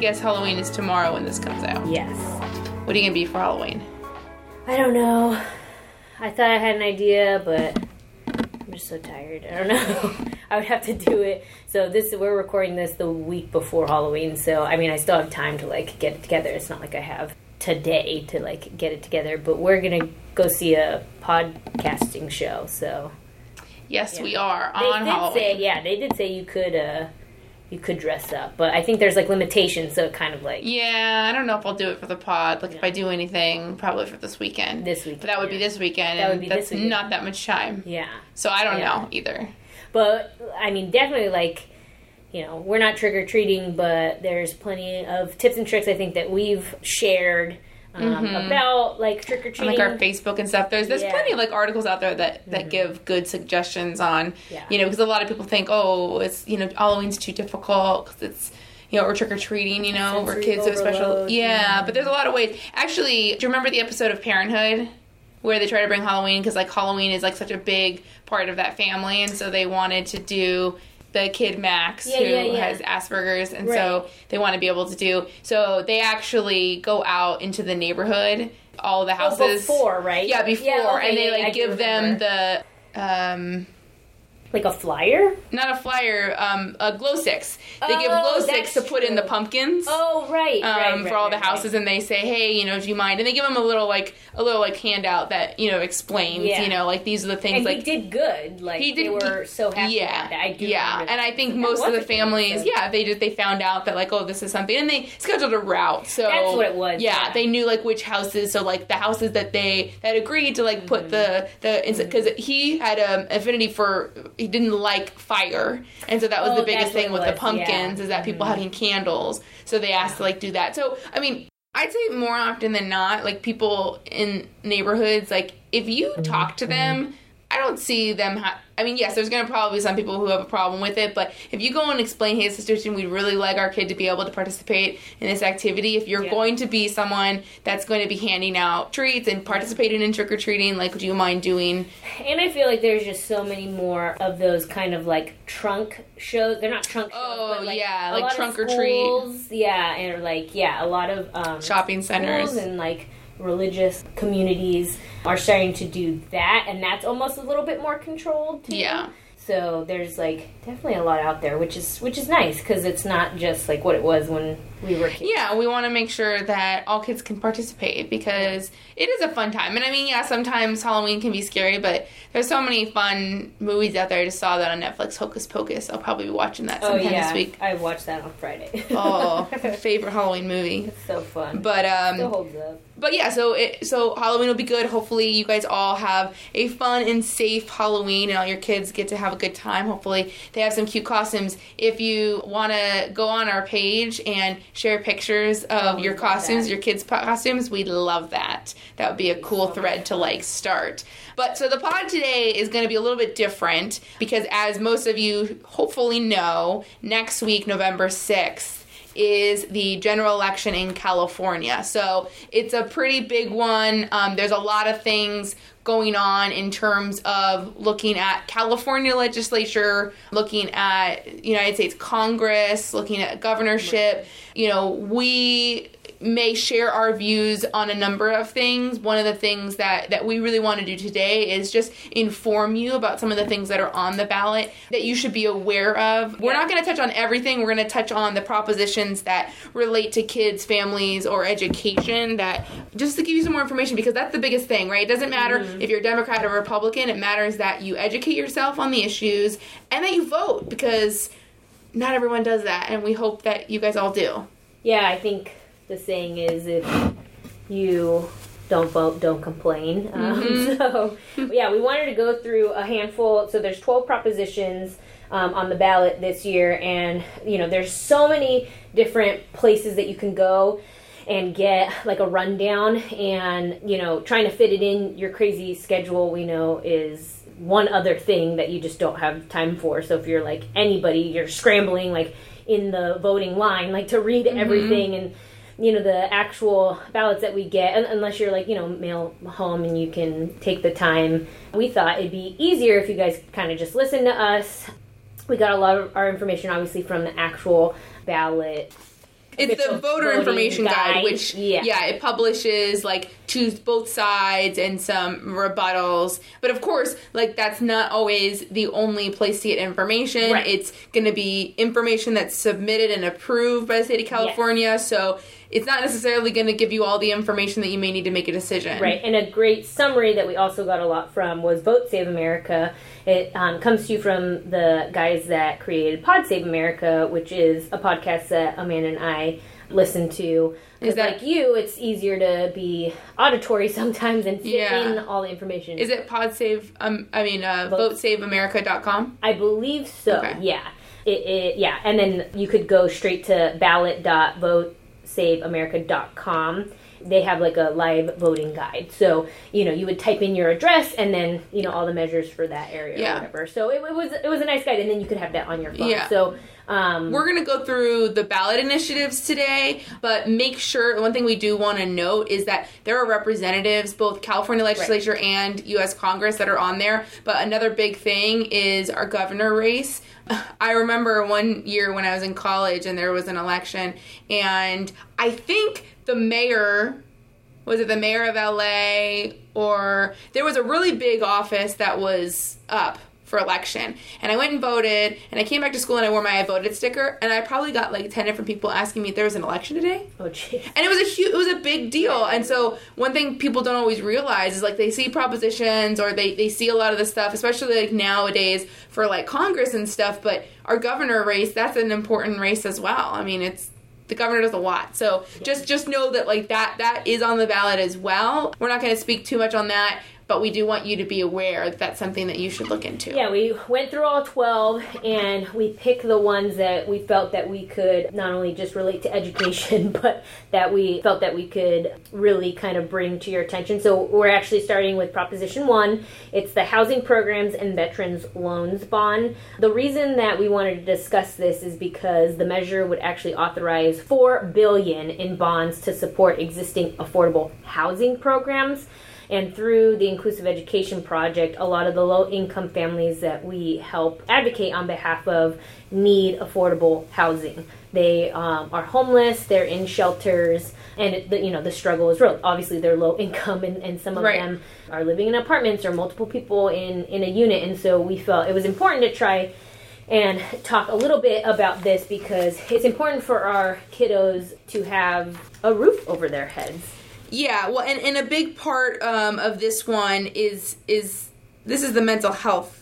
Guess Halloween is tomorrow when this comes out. Yes. What are you going to be for Halloween? I don't know. I thought I had an idea, but I'm just so tired. I don't know. I would have to do it. So this we're recording this the week before Halloween. So I mean, I still have time to like get it together. It's not like I have today to like get it together. But we're gonna go see a podcasting show. So yes, yeah. we are they on did Halloween. Say, yeah, they did say you could. uh you could dress up, but I think there's like limitations, so it kind of like yeah. I don't know if I'll do it for the pod. Like yeah. if I do anything, probably for this weekend. This weekend, but that would yeah. be this weekend. That would be that's this weekend. not that much time. Yeah. So I don't Yeah. know either. But I mean, definitely like you know, we're not trick or treating, but there's plenty of tips and tricks I think that we've shared um, about like trick or On, treating. like our Facebook and stuff. There's there's Yeah. plenty of like articles out there that that give good suggestions on Yeah. you know because a lot of people think oh it's you know Halloween's too difficult because it's you know or trick or treating you know Sensory kids have special overload. yeah but there's a lot of ways actually do you remember the episode of Parenthood where they try to bring Halloween because like Halloween is like such a big part of that family and so they wanted to do the kid Max Yeah, who yeah, yeah. has Asperger's and so they want to be able to do so they actually go out into the neighborhood all the Oh, houses before, right? yeah before okay, and they like give them the um like a flyer. not a flyer um a glow sticks they give Oh, glow sticks to put in the pumpkins Oh right, um, right, right, for all the right, houses, and they say, "Hey, you know, do you mind?" And they give them a little like a little like handout that you know explains, Yeah. you know, like these are the things And like he did good. Like He did- they were so happy. yeah, that. I do yeah, and. I think most of the good families, yeah, they just they found out that like, oh, this is something, and they scheduled a route. So That's what it was, Yeah, yeah. they knew like which houses. So like the houses that they that agreed to like put the Mm-hmm. the because he had an affinity for he didn't like fire, and so that was Oh, the biggest thing it with the was, yeah. Mm-hmm. pumpkins is that people having candles. So they asked to like do that. So I mean. I'd say more often than not, like people in neighborhoods, like if you talk to them, I don't see them. Ha- I mean, yes, there's going to probably be some people who have a problem with it, but if you go and explain, hey, situation, we'd really like our kid to be able to participate in this activity. If you're Yeah. going to be someone that's going to be handing out treats and participating in trick or treating, like, do you mind doing? And I feel like there's just so many more of those kind of like trunk shows. They're not trunk shows. Oh, but like yeah, like trunk or treat. Yeah, and like yeah, a lot of um, Shopping centers. and like religious communities are starting to do that, and that's almost a little bit more controlled. Too. Yeah. So there's like definitely a lot out there, which is which is nice because it's not just like what it was when we were kids. Yeah, we want to make sure that all kids can participate because it is a fun time. And I mean, yeah, sometimes Halloween can be scary, but there's so many fun movies out there. I just saw that on Netflix, Hocus Pocus. I'll probably be watching that Oh sometime yeah, this week. I watched that on Friday. Oh, favorite Halloween movie. it's so fun. But Still um, holds up. but yeah, so it so Halloween will be good. Hopefully, you guys all have a fun and safe Halloween, and all your kids get to have a good time. Hopefully, they have some cute costumes. If you want to go on our page and share pictures of Oh, your costumes, your kids' costumes, we'd love that. That would be a cool thread to like start. But so the pod today is going to be a little bit different because, as most of you hopefully know, next week, November 6th, is the general election in California. So it's a pretty big one. Um, there's a lot of things going on in terms of looking at California legislature, looking at United States Congress, looking at governorship. You know, we may share our views on a number of things. One of the things that that we really want to do today is just inform you about some of the things that are on the ballot that you should be aware of. We're not going to touch on everything. We're going to touch on the propositions that relate to kids, families, or education that just to give you some more information because that's the biggest thing, right? It doesn't matter mm-hmm. if you're a Democrat or Republican. It matters that you educate yourself on the issues and that you vote because not everyone does that and we hope that you guys all do. Yeah, I think the saying is if you don't vote, don't complain. Um, so, yeah, we wanted to go through a handful. So, there's 12 propositions um, on the ballot this year, and you know, there's so many different places that you can go and get like a rundown, and you know, trying to fit it in your crazy schedule. We know is one other thing that you just don't have time for. So, if you're like anybody, you're scrambling like in the voting line, like to read everything and you know the actual ballots that we get un- unless you're like you know mail home and you can take the time we thought it'd be easier if you guys kind of just listen to us we got a lot of our information obviously from the actual ballot It's the voter information guide, guide. which Yeah. yeah. it publishes like to both sides and some rebuttals. But of course, like that's not always the only place to get information. Right. It's going to be information that's submitted and approved by the state of California. So it's not necessarily going to give you all the information that you may need to make a decision. Right, and a great summary that we also got a lot from was Vote Save America. It um, comes to you from the guys that created Pod Save America, which is a podcast that Amanda and I listen to. Is Because that- like you, it's easier to be auditory sometimes and fit Yeah. in all the information. Is it PodSave? Um, I mean, uh, Vote- VoteSaveAmerica.com. I believe so. Okay. Yeah. It, it, yeah, and then you could go straight to ballot.votesaveamerica.com. They have like a live voting guide. So, you know, you would type in your address and then, you know, all the measures for that area Yeah. or whatever. So it, it was it was a nice guide and then you could have that on your phone. Yeah. So, um We're going to go through the ballot initiatives today, but make sure one thing we do want to note is that there are representatives, both California legislature and U.S. Congress, that are on there. But another big thing is our governor race. I remember one year when I was in college and there was an election, and I think the mayor was it the mayor of LA or there was a really big office that was up for election. And I went and voted and I came back to school and I wore my I voted sticker and I probably got like 10 different people asking me if there was an election today. Oh jeez. and it was a huge it was a big deal. And so one thing people don't always realize is like they see propositions or they, they see a lot of the stuff especially like nowadays for like congress and stuff but our governor race that's an important race as well. I mean it's the governor does a lot. So just just know that like that that is on the ballot as well. We're not going to speak too much on that but we do want you to be aware that that's something that you should look into Yeah, we went through all 12 and we picked the ones that we felt that we could not only just relate to education, but that we felt that we could really kind of bring to your attention. So we're actually starting with Proposition 1. It's the Housing Programs and Veterans Loans Bond. The reason that we wanted to discuss this is because the measure would actually authorize 4 billion in bonds to support existing affordable housing programs. And through the Inclusive Education Project, a lot of the low income families that we help advocate on behalf of need affordable housing. They um, are homeless, they're in shelters, and it, the, you know the struggle is real. Obviously, they're low income, and, and some of Right. them are living in apartments or multiple people in, in a unit. And so we felt it was important to try and talk a little bit about this because it's important for our kiddos to have a roof over their heads. Yeah, well, and, and a big part um, of this one is is this is the mental health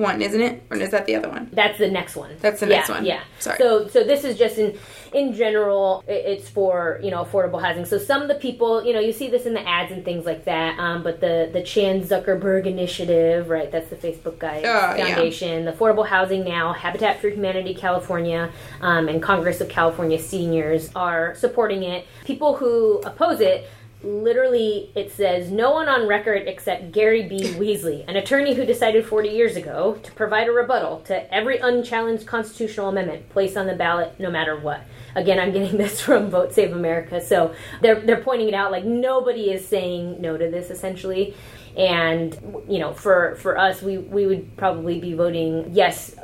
one, isn't it? Or is that the other one? That's the next one. That's the Yeah, next one. Yeah. Sorry. So so this is just in in general. It's for you know affordable housing. So some of the people you know you see this in the ads and things like that. Um, but the the Chan Zuckerberg Initiative, right? That's the Facebook guy yeah. Foundation. The Affordable Housing Now, Habitat for Humanity California, um, and Congress of California Seniors are supporting it. People who oppose it literally it says no one on record except Gary B. Wesley, an attorney who decided 40 years ago to provide a rebuttal to every unchallenged constitutional amendment placed on the ballot no matter what. Again, I'm getting this from Vote Save America. So they're they're pointing it out like nobody is saying no to this essentially. And you know, for for us we we would probably be voting yes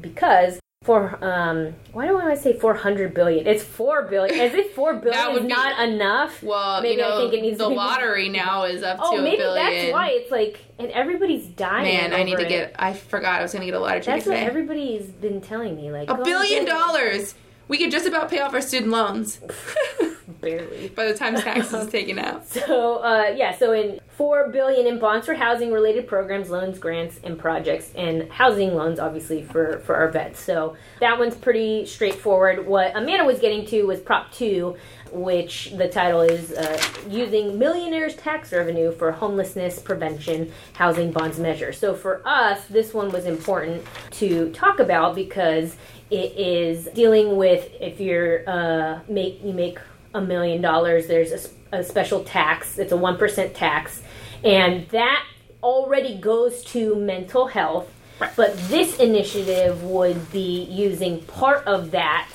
because for um why do I want to say 400 billion? It's 4 billion. Is it 4 billion that would is be- not enough. Well, Maybe you know, I think it needs the lottery now is up Oh, to a maybe billion. that's why it's like, and everybody's dying. Man, I need to it. get. I forgot I was going to get a lottery ticket That's what today. everybody's been telling me. Like a billion dollars. we could just about pay off our student loans Barely. by the time taxes is taken out. So uh, yeah, so in four billion in bonds for housing related programs, loans, grants, and projects, and housing loans, obviously for for our vets. So that one's pretty straightforward. What Amanda was getting to was Prop Two, which the title is uh, using millionaires' tax revenue for homelessness prevention housing bonds measure. So for us, this one was important to talk about because it is dealing with if you're uh, make you make a million dollars, there's a special tax. It's a one percent tax, and that already goes to mental health. Right. But this initiative would be using part of that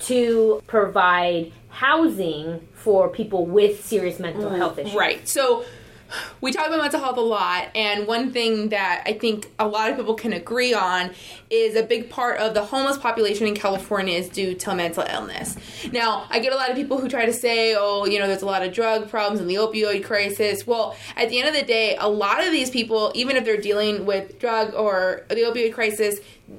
to provide housing for people with serious mental mm, health issues. Right. So we talk about mental health a lot, and one thing that I think a lot of people can agree on is a big part of the homeless population in California is due to mental illness. Now, I get a lot of people who try to say, oh, you know, there's a lot of drug problems and the opioid crisis. Well, at the end of the day, a lot of these people, even if they're dealing with drug or the opioid crisis,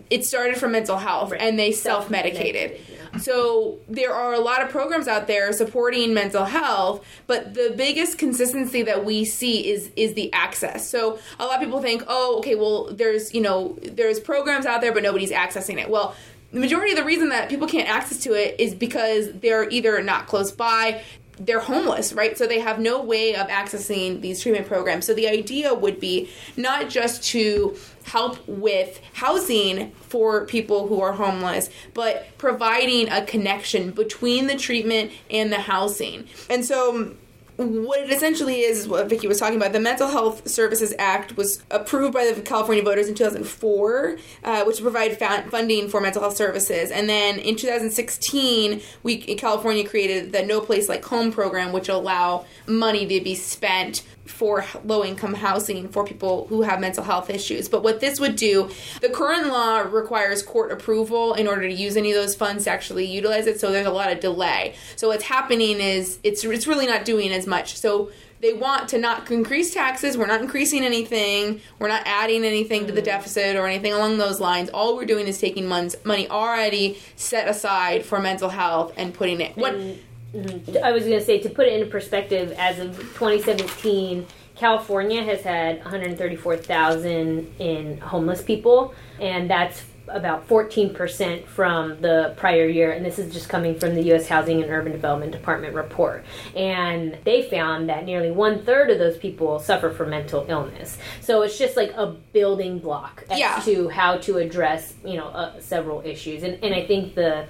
it started from mental health Right. and they self medicated. Yeah. So there are a lot of programs out there supporting mental health, but the biggest consistency that we see is is the access. So a lot of people think, "Oh, okay, well there's, you know, there's programs out there but nobody's accessing it." Well, the majority of the reason that people can't access to it is because they're either not close by, they're homeless, right? So they have no way of accessing these treatment programs. So the idea would be not just to help with housing for people who are homeless, but providing a connection between the treatment and the housing. And so what it essentially is, is what Vicky was talking about. The Mental Health Services Act was approved by the California voters in 2004, uh, which provide fa- funding for mental health services. And then in 2016, we California created the No Place Like Home program, which allow money to be spent for low income housing for people who have mental health issues. But what this would do, the current law requires court approval in order to use any of those funds to actually utilize it. So there's a lot of delay. So what's happening is it's it's really not doing as much. So they want to not increase taxes. We're not increasing anything. We're not adding anything to the mm. deficit or anything along those lines. All we're doing is taking money already set aside for mental health and putting it. What And I was going to say to put it into perspective, as of 2017, California has had 134,000 in homeless people, and that's about 14% from the prior year. And this is just coming from the U.S. Housing and Urban Development Department report. And they found that nearly one third of those people suffer from mental illness. So it's just like a building block as Yeah. to how to address, you know, uh, several issues. And, and I think the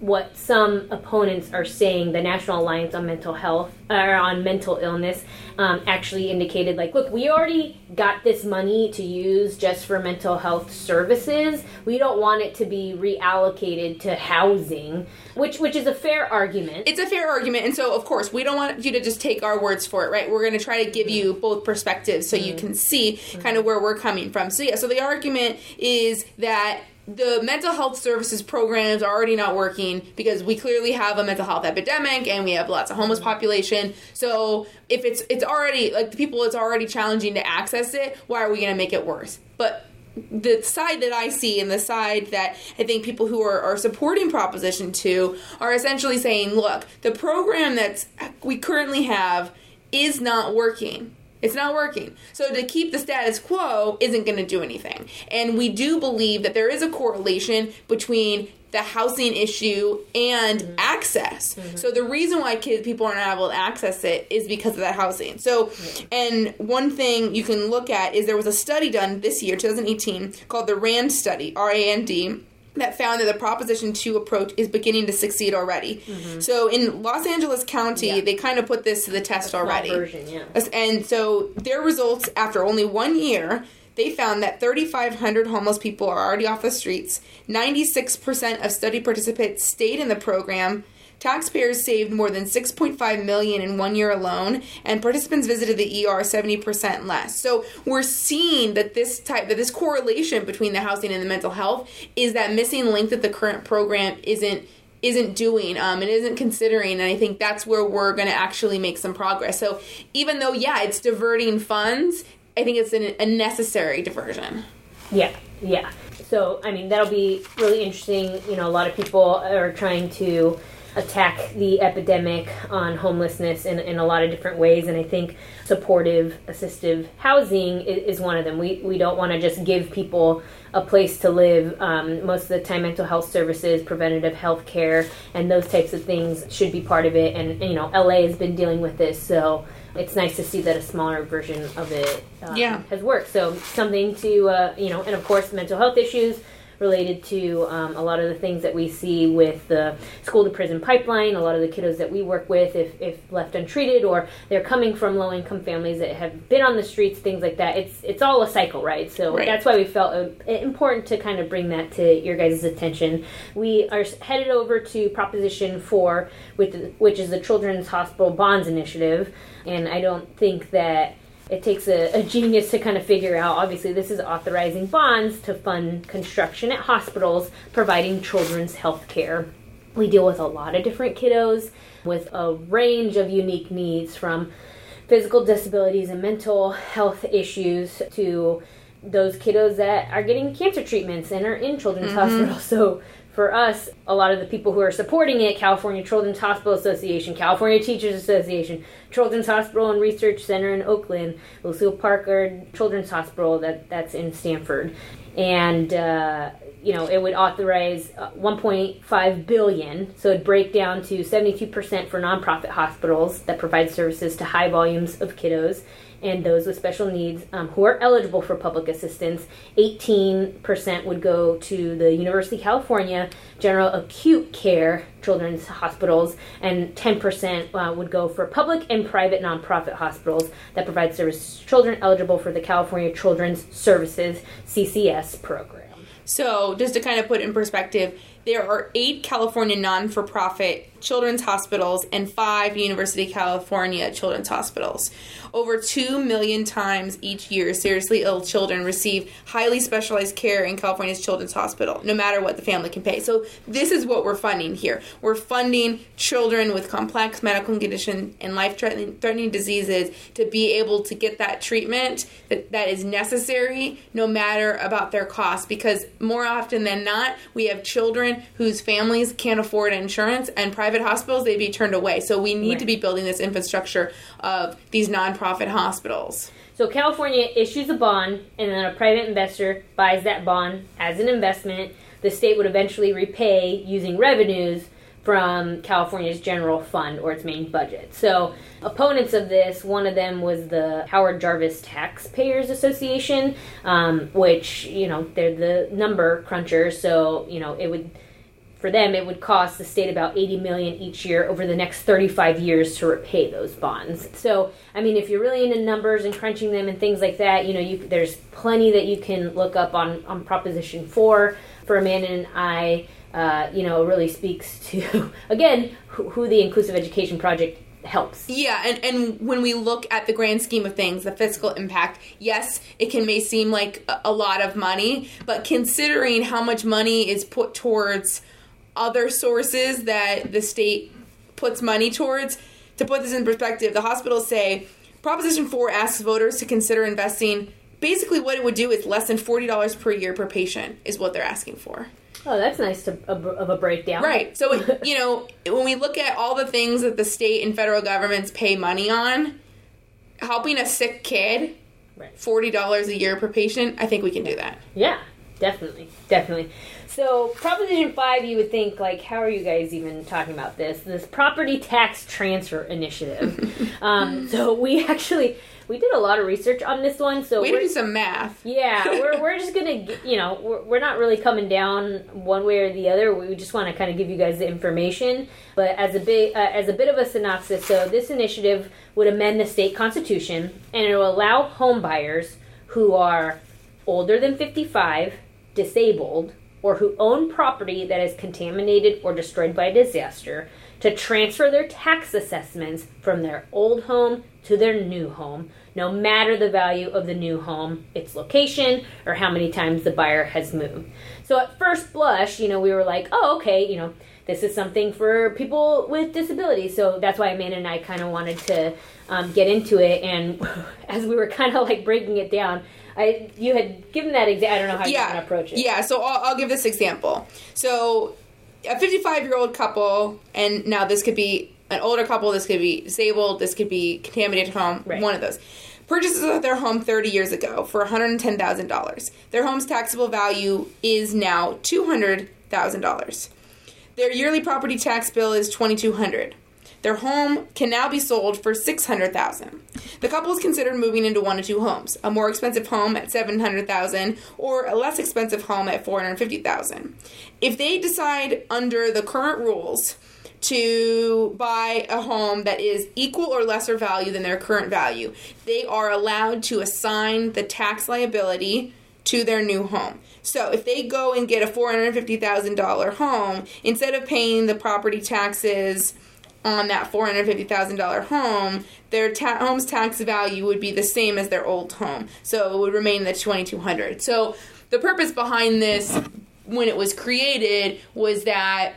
what some opponents are saying the national alliance on mental health or on mental illness um, actually indicated like look we already got this money to use just for mental health services. We don't want it to be reallocated to housing which which is a fair argument. It's a fair argument and so of course we don't want you to just take our words for it right? We're going to try to give you mm-hmm. both perspectives so you mm-hmm. can see mm-hmm. kind of where we're coming from. So yeah so the argument is that the mental health services programs are already not working because we clearly have a mental health epidemic and we have lots of homeless population so if it's it's already like the people it's already challenging to access it why are we going to make it worse but the side that I see and the side that I think people who are, are supporting Proposition 2 are essentially saying, look, the program that we currently have is not working. It's not working. So to keep the status quo isn't going to do anything. And we do believe that there is a correlation between the housing issue and mm-hmm. access. Mm-hmm. So the reason why kids people are not able to access it is because of that housing. So and one thing you can look at is there was a study done this year, 2018, called the RAND study, R A N D that found that the Proposition 2 approach is beginning to succeed already. Mm-hmm. So in Los Angeles County, Yeah. they kind of put this to the test already. version yeah And so their results after only one year, they found that 3,500 homeless people are already off the streets. 96% of study participants stayed in the program. Taxpayers saved more than 6.5 million in one year alone, and participants visited the ER 70% less. So we're seeing that this type that this correlation between the housing and the mental health is that missing link that the current program isn't isn't doing um, and isn't considering and i think that's where we're going to actually make some progress so even though yeah it's diverting funds i think it's an, a necessary diversion Yeah, yeah. So, I mean, that'll be really interesting. You know, a lot of people are trying to attack the epidemic on homelessness in, in a lot of different ways. And I think supportive, assistive housing is, is one of them. We, we don't want to just give people a place to live. Um, most of the time, mental health services, preventative health care, and those types of things should be part of it. And, you know, LA has been dealing with this. So, it's nice to see that a smaller version of it um, Yeah. has worked. So something to uh, you know, and of course mental health issues related to um, a lot of the things that we see with the school to prison pipeline. A lot of the kiddos that we work with, if, if left untreated, or they're coming from low income families that have been on the streets, things like that. It's it's all a cycle, right? So Right. that's why we felt uh, important to kind of bring that to your guys' attention. We are headed over to Proposition Four, with which is the Children's Hospital Bonds Initiative, and I don't think that it takes a, a genius to kind of figure out. Obviously, this is authorizing bonds to fund construction at hospitals, providing children's health care. We deal with a lot of different kiddos with a range of unique needs from physical disabilities and mental health issues to those kiddos that are getting cancer treatments and are in children's hospitals. So for us, a lot of the people who are supporting it, California Children's Hospital Association, California Teachers Association, Children's Hospital and Research Center in Oakland, Lucile Packard Children's Hospital that that's in Stanford, and uh, you know it would authorize uh, 1.5 billion. So it'd break down to 72 percent for nonprofit hospitals that provide services to high volumes of kiddos and those with special needs um, who are eligible for public assistance. 18% would go to the University of California General Acute Care Children's Hospitals, and 10% uh, would go for public and private nonprofit hospitals that provide service to children eligible for the California Children's Services CCS program. So, just to kind of put in perspective, there are eight California non for profit children's hospitals and five University of California children's hospitals. Over 2 million times each year, seriously ill children receive highly specialized care in California's Children's Hospital, no matter what the family can pay. So, this is what we're funding here. We're funding children with complex medical conditions and life threatening diseases to be able to get that treatment that, that is necessary, no matter about their cost. Because more often than not, we have children whose families can't afford insurance and private hospitals, they'd be turned away. So, we need Right. to be building this infrastructure of these nonprofit hospitals. So California issues a bond, and then a private investor buys that bond as an investment. The state would eventually repay using revenues from California's general fund or its main budget. So opponents of this, one of them was the Howard Jarvis Taxpayers Association, um, which you know they're the number crunchers. So you know it would for them it would cost the state about 80 million each year over the next 35 years to repay those bonds. So i mean if you're really into numbers and crunching them and things like that you know you there's plenty that you can look up on on proposition 4 for amanda and i uh, you know really speaks to again who, who the inclusive education project helps. Yeah, and, and when we look at the grand scheme of things, the fiscal impact, yes, it can may seem like a, a lot of money, but considering how much money is put towards other sources that the state puts money towards, to put this in perspective, the hospitals say Proposition 4 asks voters to consider investing. Basically, what it would do is less than $40 per year per patient, is what they're asking for. oh that's nice to, of, of a breakdown Right. So, you know, when we look at all the things that the state and federal governments pay money on, helping a sick kid, Right. $40 a year per patient, I think we can do that. Yeah, definitely, definitely. So Proposition Five, you would think like, how are you guys even talking about this? This property tax transfer initiative. um, so we actually we did a lot of research on this one. So We do some math. yeah, we're, we're just gonna, you know, we're, we're not really coming down one way or the other. We just want to kind of give you guys the information. But as a big, uh, as a bit of a synopsis, so this initiative would amend the state constitution, and it will allow home buyers who are older than fifty-five, disabled, or who own property that is contaminated or destroyed by disaster to transfer their tax assessments from their old home to their new home, no matter the value of the new home, its location, or how many times the buyer has moved. So at first blush, you know, we were like, oh, okay, you know, this is something for people with disabilities. So that's why Amanda and I kind of wanted to um, get into it. And as we were kind of like breaking it down, I you had given that example. I don't know how yeah. you're going to approach it. Yeah, so I'll, I'll give this example. So, a 55 year old couple, and now this could be an older couple, this could be disabled, this could be contaminated home, Right. one of those. Purchases their home 30 years ago for $110,000. Their home's taxable value is now $200,000. Their yearly property tax bill is 2200 Their home can now be sold for 600000 The couple is considered moving into one of two homes, a more expensive home at 700000 or a less expensive home at 450000 If they decide under the current rules to buy a home that is equal or lesser value than their current value, they are allowed to assign the tax liability to their new home. So if they go and get a $450,000 home, instead of paying the property taxes on that $450,000 home, their ta- home's tax value would be the same as their old home. So it would remain the 2200. So the purpose behind this when it was created was that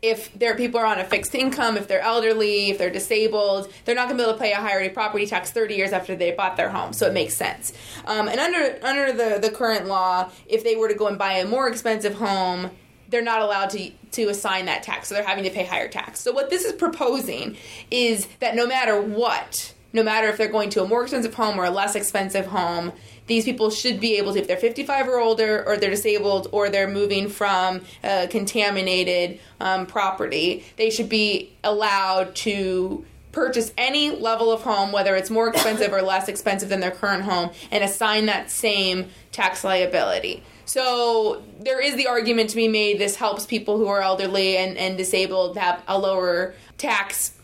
if their people are on a fixed income, if they're elderly, if they're disabled, they're not going to be able to pay a higher property tax 30 years after they bought their home. So it makes sense. Um, and under under the, the current law, if they were to go and buy a more expensive home, they're not allowed to to assign that tax. So they're having to pay higher tax. So what this is proposing is that no matter what, no matter if they're going to a more expensive home or a less expensive home, these people should be able to, if they're 55 or older, or they're disabled, or they're moving from a contaminated um, property, they should be allowed to purchase any level of home, whether it's more expensive or less expensive than their current home, and assign that same tax liability. So there is the argument to be made this helps people who are elderly and, and disabled have a lower tax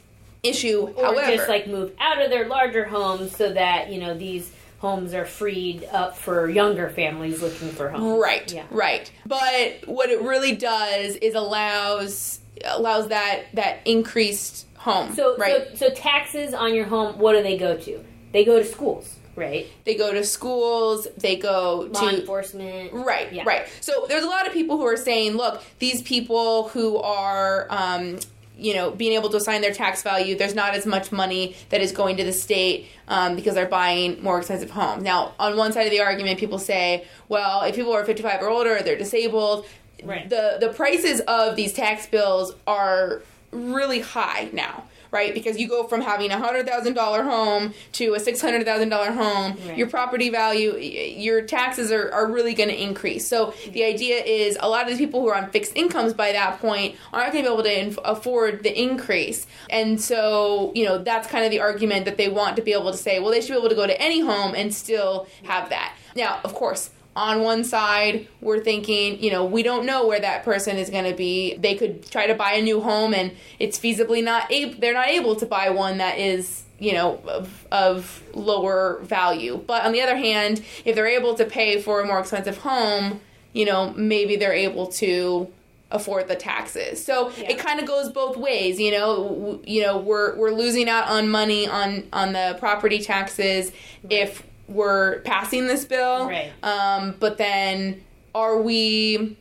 issue. Or However, just like move out of their larger homes so that you know these homes are freed up for younger families looking for homes. Right, Yeah. right. But what it really does is allows allows that that increased home. So, right. so, so taxes on your home, what do they go to? They go to schools, right? they go to schools. They go Law to enforcement. Right, Yeah. right. So there's a lot of people who are saying, look, these people who are, um, you know, being able to assign their tax value, there's not as much money that is going to the state um, because they're buying more expensive homes. Now, on one side of the argument, people say, well, if people are 55 or older, they're disabled. Right. The the prices of these tax bills are really high now. Right, because you go from having a hundred thousand dollar home to a six hundred thousand dollar home. Right. Your property value, your taxes are, are really going to increase. So the idea is a lot of these people who are on fixed incomes by that point aren't going to be able to inf- afford the increase. And so, you know, that's kind of the argument that they want to be able to say, well, they should be able to go to any home and still have that. Now, of course, on one side, we're thinking, you know, we don't know where that person is going to be. They could try to buy a new home, and it's feasibly not able. They're not able to buy one that is, you know, of, of lower value. But on the other hand, if they're able to pay for a more expensive home, you know, maybe they're able to afford the taxes. So Yeah. it kind of goes both ways, you know. W- You know, we're we're losing out on money on on the property taxes if we're passing this bill. Right. Um, but then are we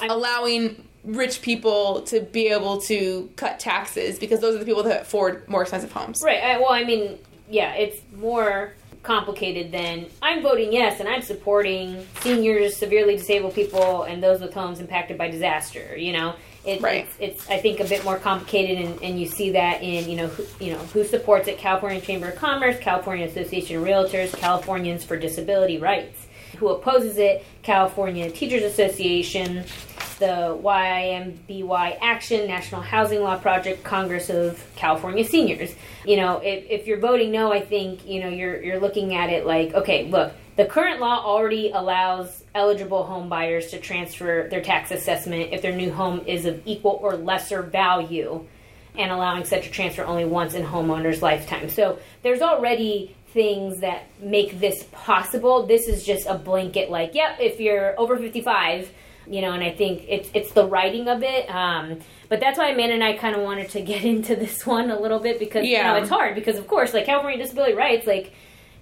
I'm- allowing rich people to be able to cut taxes because those are the people that afford more expensive homes? Right. I, well, I mean, yeah, it's more complicated than I'm voting yes and I'm supporting seniors, severely disabled people, and those with homes impacted by disaster. You know, it, Right. it's, it's I think a bit more complicated, and, and you see that in you know who, you know who supports it: California Chamber of Commerce, California Association of Realtors, Californians for Disability Rights. Who opposes it? California Teachers Association, the YIMBY Action, National Housing Law Project, Congress of California Seniors. You know, if, if you're voting no, I think, you know, you're, you're looking at it like, okay, look, the current law already allows eligible home buyers to transfer their tax assessment if their new home is of equal or lesser value and allowing such a transfer only once in homeowner's lifetime. So there's already things that make this possible. This is just a blanket like, yep, if you're over 55, you know, and I think it's it's the writing of it. Um, but that's why Amanda and I kind of wanted to get into this one a little bit because Yeah. you know it's hard because of course like California disability rights like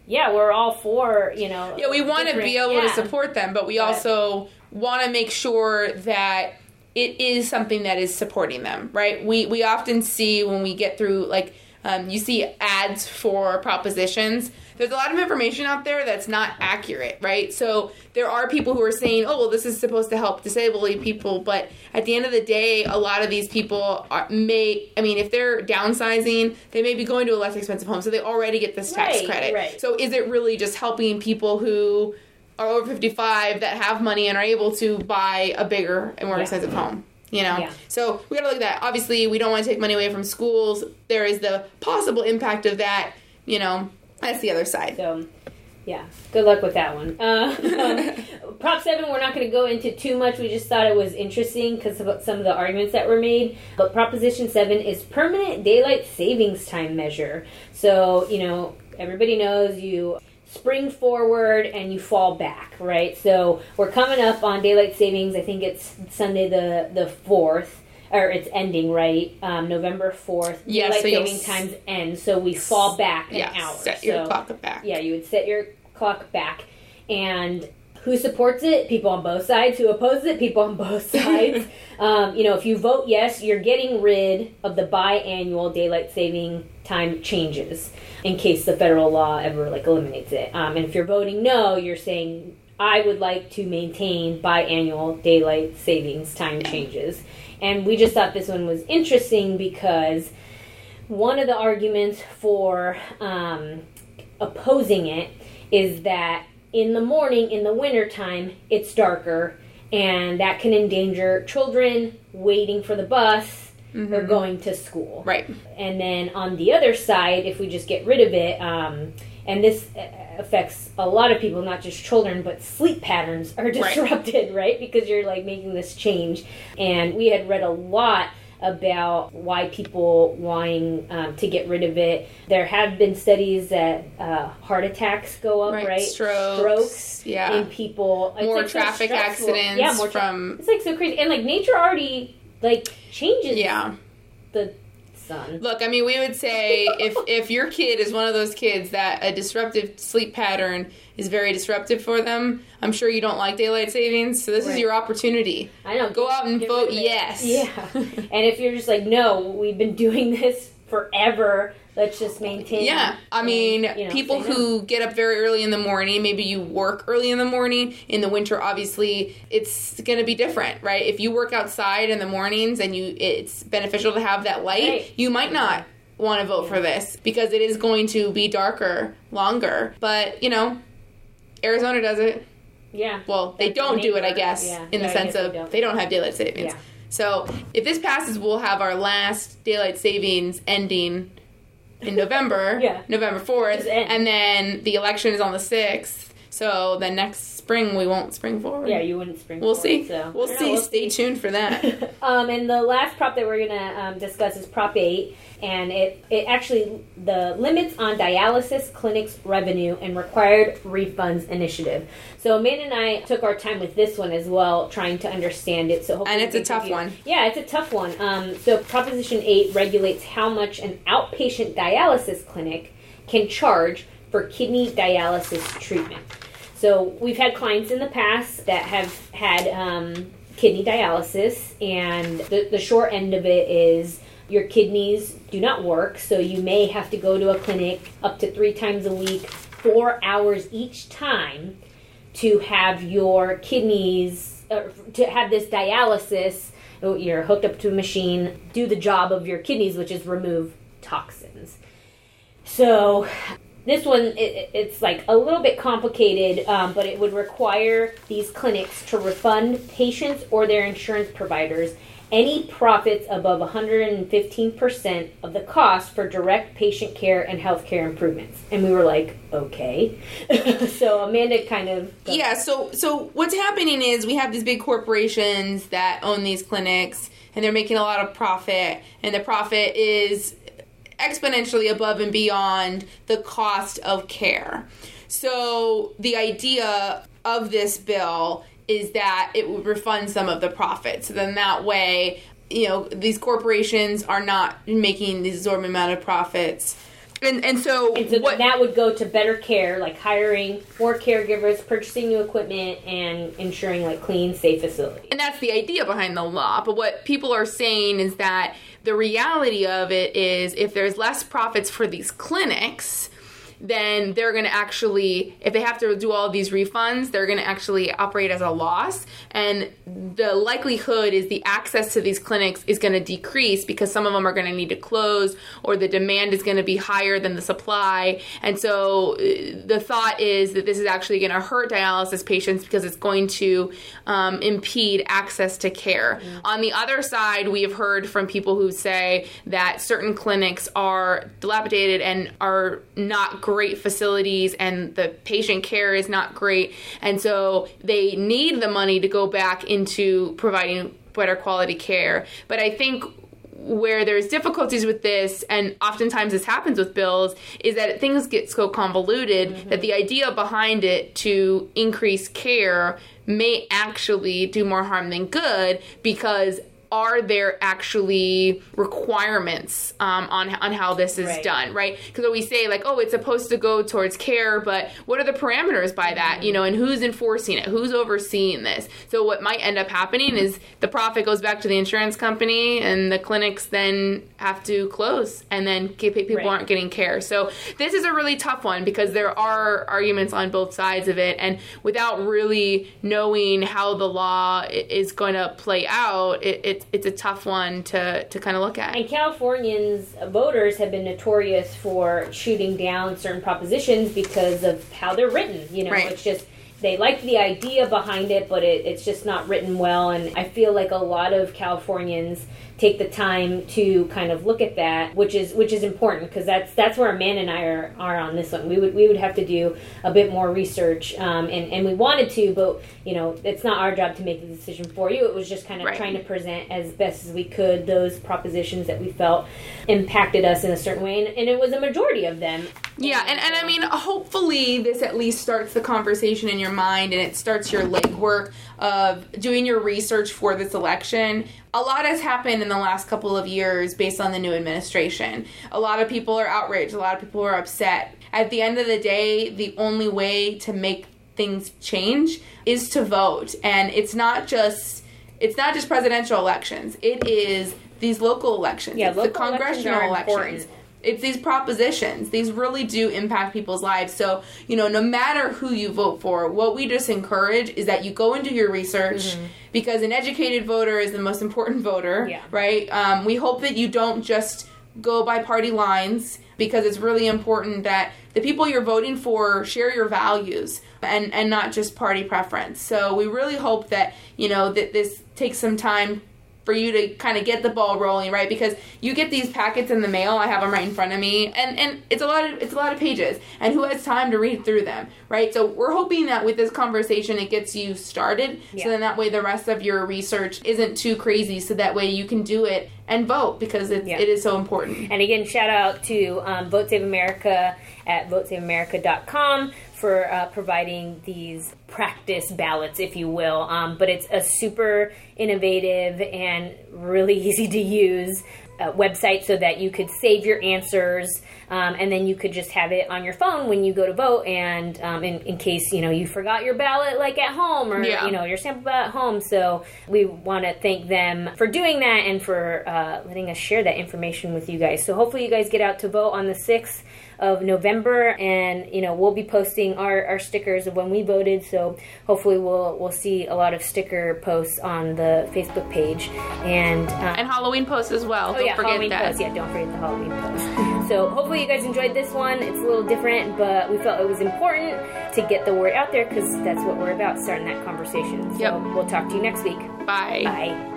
yeah we're all for you know Yeah, we want to be able to support them, but we But- also want to make sure that it is something that is supporting them, right? We we often see when we get through like um, you see ads for propositions there's a lot of information out there that's not accurate, right? So there are people who are saying, "Oh, well, this is supposed to help disabled people," but at the end of the day, a lot of these people are, may, I mean, if they're downsizing, they may be going to a less expensive home, so they already get this tax Right, credit. right. So is it really just helping people who are over 55 that have money and are able to buy a bigger and more Yeah. expensive home? You know, Yeah. so we gotta look at that. Obviously, we don't want to take money away from schools. There is the possible impact of that. You know, that's the other side. So, yeah, good luck with that one. Uh, um, Prop 7, we're not going to go into too much. We just thought it was interesting because of some of the arguments that were made. But Proposition 7 is permanent daylight savings time measure. So, you know, everybody knows you spring forward and you fall back, right? So we're coming up on daylight savings. I think it's Sunday the, the 4th. Or it's ending, right? Um, November 4th. Yeah, Daylight so saving times end. So we fall back an Yeah, hour. set your So- clock back. yeah, you would set your clock back. And who supports it? People on both sides. Who opposes it? People on both sides. um, you know, if you vote yes, you're getting rid of the biannual daylight saving time changes in case the federal law ever like eliminates it. Um, and if you're voting no, you're saying I would like to maintain biannual daylight savings time changes. And we just thought this one was interesting because one of the arguments for um, opposing it is that in the morning, in the wintertime, it's darker, and that can endanger children waiting for the bus or going to school. Right. And then on the other side, if we just get rid of it, um, and this affects a lot of people, not just children, but sleep patterns are disrupted, right? Because you're like making this change. And we had read a lot about why people wanting um, to get rid of it. There have been studies that uh, heart attacks go up, right? Right. Strokes. Strokes Yeah. in people. More like traffic stressful. accidents Yeah, more tra- from. It's like so crazy, and like nature already like changes Yeah. the sun. Look, I mean, we would say if if your kid is one of those kids that a disruptive sleep pattern is very disruptive for them, I'm sure you don't like daylight savings. So this is your opportunity. I know. Go out and vote rid of it. yes. Yeah. and if you're just like, no, we've been doing this forever. Let's just maintain. Yeah, I and, mean, you know, people who get up very early in the morning, maybe you work early in the morning. In the winter, obviously, it's going to be different, right? If you work outside in the mornings and you, it's beneficial to have that light. Right. You might not want to vote for this because it is going to be darker longer. But you know, Arizona does it. Yeah. Well, they don't do it, I guess, Yeah. in Yeah, the sense guess they of don't. they don't have daylight savings. Yeah. So if this passes, we'll have our last daylight savings ending in November, Yeah. November fourth, and then the election is on the sixth. So then next spring we won't spring forward. Yeah, you wouldn't spring. we'll forward, see. So. we'll see. know, we'll Stay tuned for that. um, and the last prop that we're gonna um, discuss is Prop Eight, and it it actually the limits on dialysis clinics revenue and required refunds initiative. So Amanda and I took our time with this one as well, trying to understand it. So hopefully And it's a tough you- one. Yeah, it's a tough one. Um, so Proposition Eight regulates how much an outpatient dialysis clinic can charge for kidney dialysis treatment. So we've had clients in the past that have had um, kidney dialysis, and the, the short end of it is your kidneys do not work, so you may have to go to a clinic up to three times a week, four hours each time, to have your kidneys, uh, to have this dialysis. oh, You're hooked up to a machine, do the job of your kidneys, which is remove toxins. So this one it, it's like a little bit complicated um, but it would require these clinics to refund patients or their insurance providers any profits above 115% of the cost for direct patient care and healthcare improvements. And we were like okay. So amanda kind of yeah so so what's happening is we have these big corporations that own these clinics and they're making a lot of profit and the profit is exponentially above and beyond the cost of care. So the idea of this bill is that it would refund some of the profits. So then that way you know these corporations are not making these exorbitant amount of profits. And and so, and so what that would go to better care like hiring more caregivers purchasing new equipment and ensuring like clean safe facilities. And that's the idea behind the law. But what people are saying is that the reality of it is if there's less profits for these clinics, then they're going to actually, if they have to do all these refunds, they're going to actually operate as a loss. And the likelihood is the access to these clinics is going to decrease because some of them are going to need to close or the demand is going to be higher than the supply. And so uh, the thought is that this is actually going to hurt dialysis patients because it's going to um, impede access to care. Mm-hmm. On the other side, we have heard from people who say that certain clinics are dilapidated and are not great facilities and the patient care is not great. And so they need the money to go back into providing better quality care. But I think where there's difficulties with this, and oftentimes this happens with bills, is that things get so convoluted mm-hmm. that the idea behind it to increase care may actually do more harm than good because are there actually requirements um, on on how this is right. done, right? Because we say like, oh, it's supposed to go towards care, but what are the parameters by that, you know, and who's enforcing it, who's overseeing this? So what might end up happening is the profit goes back to the insurance company, and the clinics then have to close, and then people right. aren't getting care. So this is a really tough one because there are arguments on both sides of it, and without really knowing how the law is going to play out, it, it it's a tough one to to kind of look at. And Californians uh, voters have been notorious for shooting down certain propositions because of how they're written. You know, right. it's just they like the idea behind it, but it, it's just not written well. And I feel like a lot of Californians take the time to kind of look at that, which is which is important because that's that's where Amanda and I are, are on this one. We would we would have to do a bit more research, um, and and we wanted to, but you know it's not our job to make the decision for you. It was just kind of right. trying to present as best as we could those propositions that we felt impacted us in a certain way, and, and it was a majority of them. Yeah, and, and I mean, hopefully this at least starts the conversation in your mind and it starts your legwork of doing your research for this election a lot has happened in the last couple of years based on the new administration. A lot of people are outraged, a lot of people are upset. At the end of the day, the only way to make things change is to vote. And it's not just it's not just presidential elections. It is these local elections. Yeah, local the congressional elections. elections it's these propositions. These really do impact people's lives. So, you know, no matter who you vote for, what we just encourage is that you go and do your research mm-hmm. because an educated voter is the most important voter, yeah. right? Um, we hope that you don't just go by party lines because it's really important that the people you're voting for share your values and and not just party preference. So we really hope that, you know, that this takes some time for you to kind of get the ball rolling, right? Because you get these packets in the mail. I have them right in front of me, and and it's a lot of it's a lot of pages, and who has time to read through them, right? So we're hoping that with this conversation, it gets you started, yeah. so then that way the rest of your research isn't too crazy, so that way you can do it and vote because it's, yeah. it is so important. And again, shout out to um, Vote Save America at votesaveamerica.com for uh, providing these practice ballots, if you will. Um, but it's a super innovative and really easy to use uh, website so that you could save your answers um, and then you could just have it on your phone when you go to vote and um, in, in, case you know you forgot your ballot like at home or yeah. you know your sample ballot at home so we want to thank them for doing that and for uh, letting us share that information with you guys so hopefully you guys get out to vote on the 6th of November, and you know we'll be posting our, our stickers of when we voted. So hopefully we'll we'll see a lot of sticker posts on the Facebook page and uh, and Halloween posts as well. Oh don't yeah, Halloween that. posts. Yeah, don't forget the Halloween posts. so hopefully you guys enjoyed this one. It's a little different, but we felt it was important to get the word out there because that's what we're about, starting that conversation. So yep. we'll talk to you next week. Bye. Bye.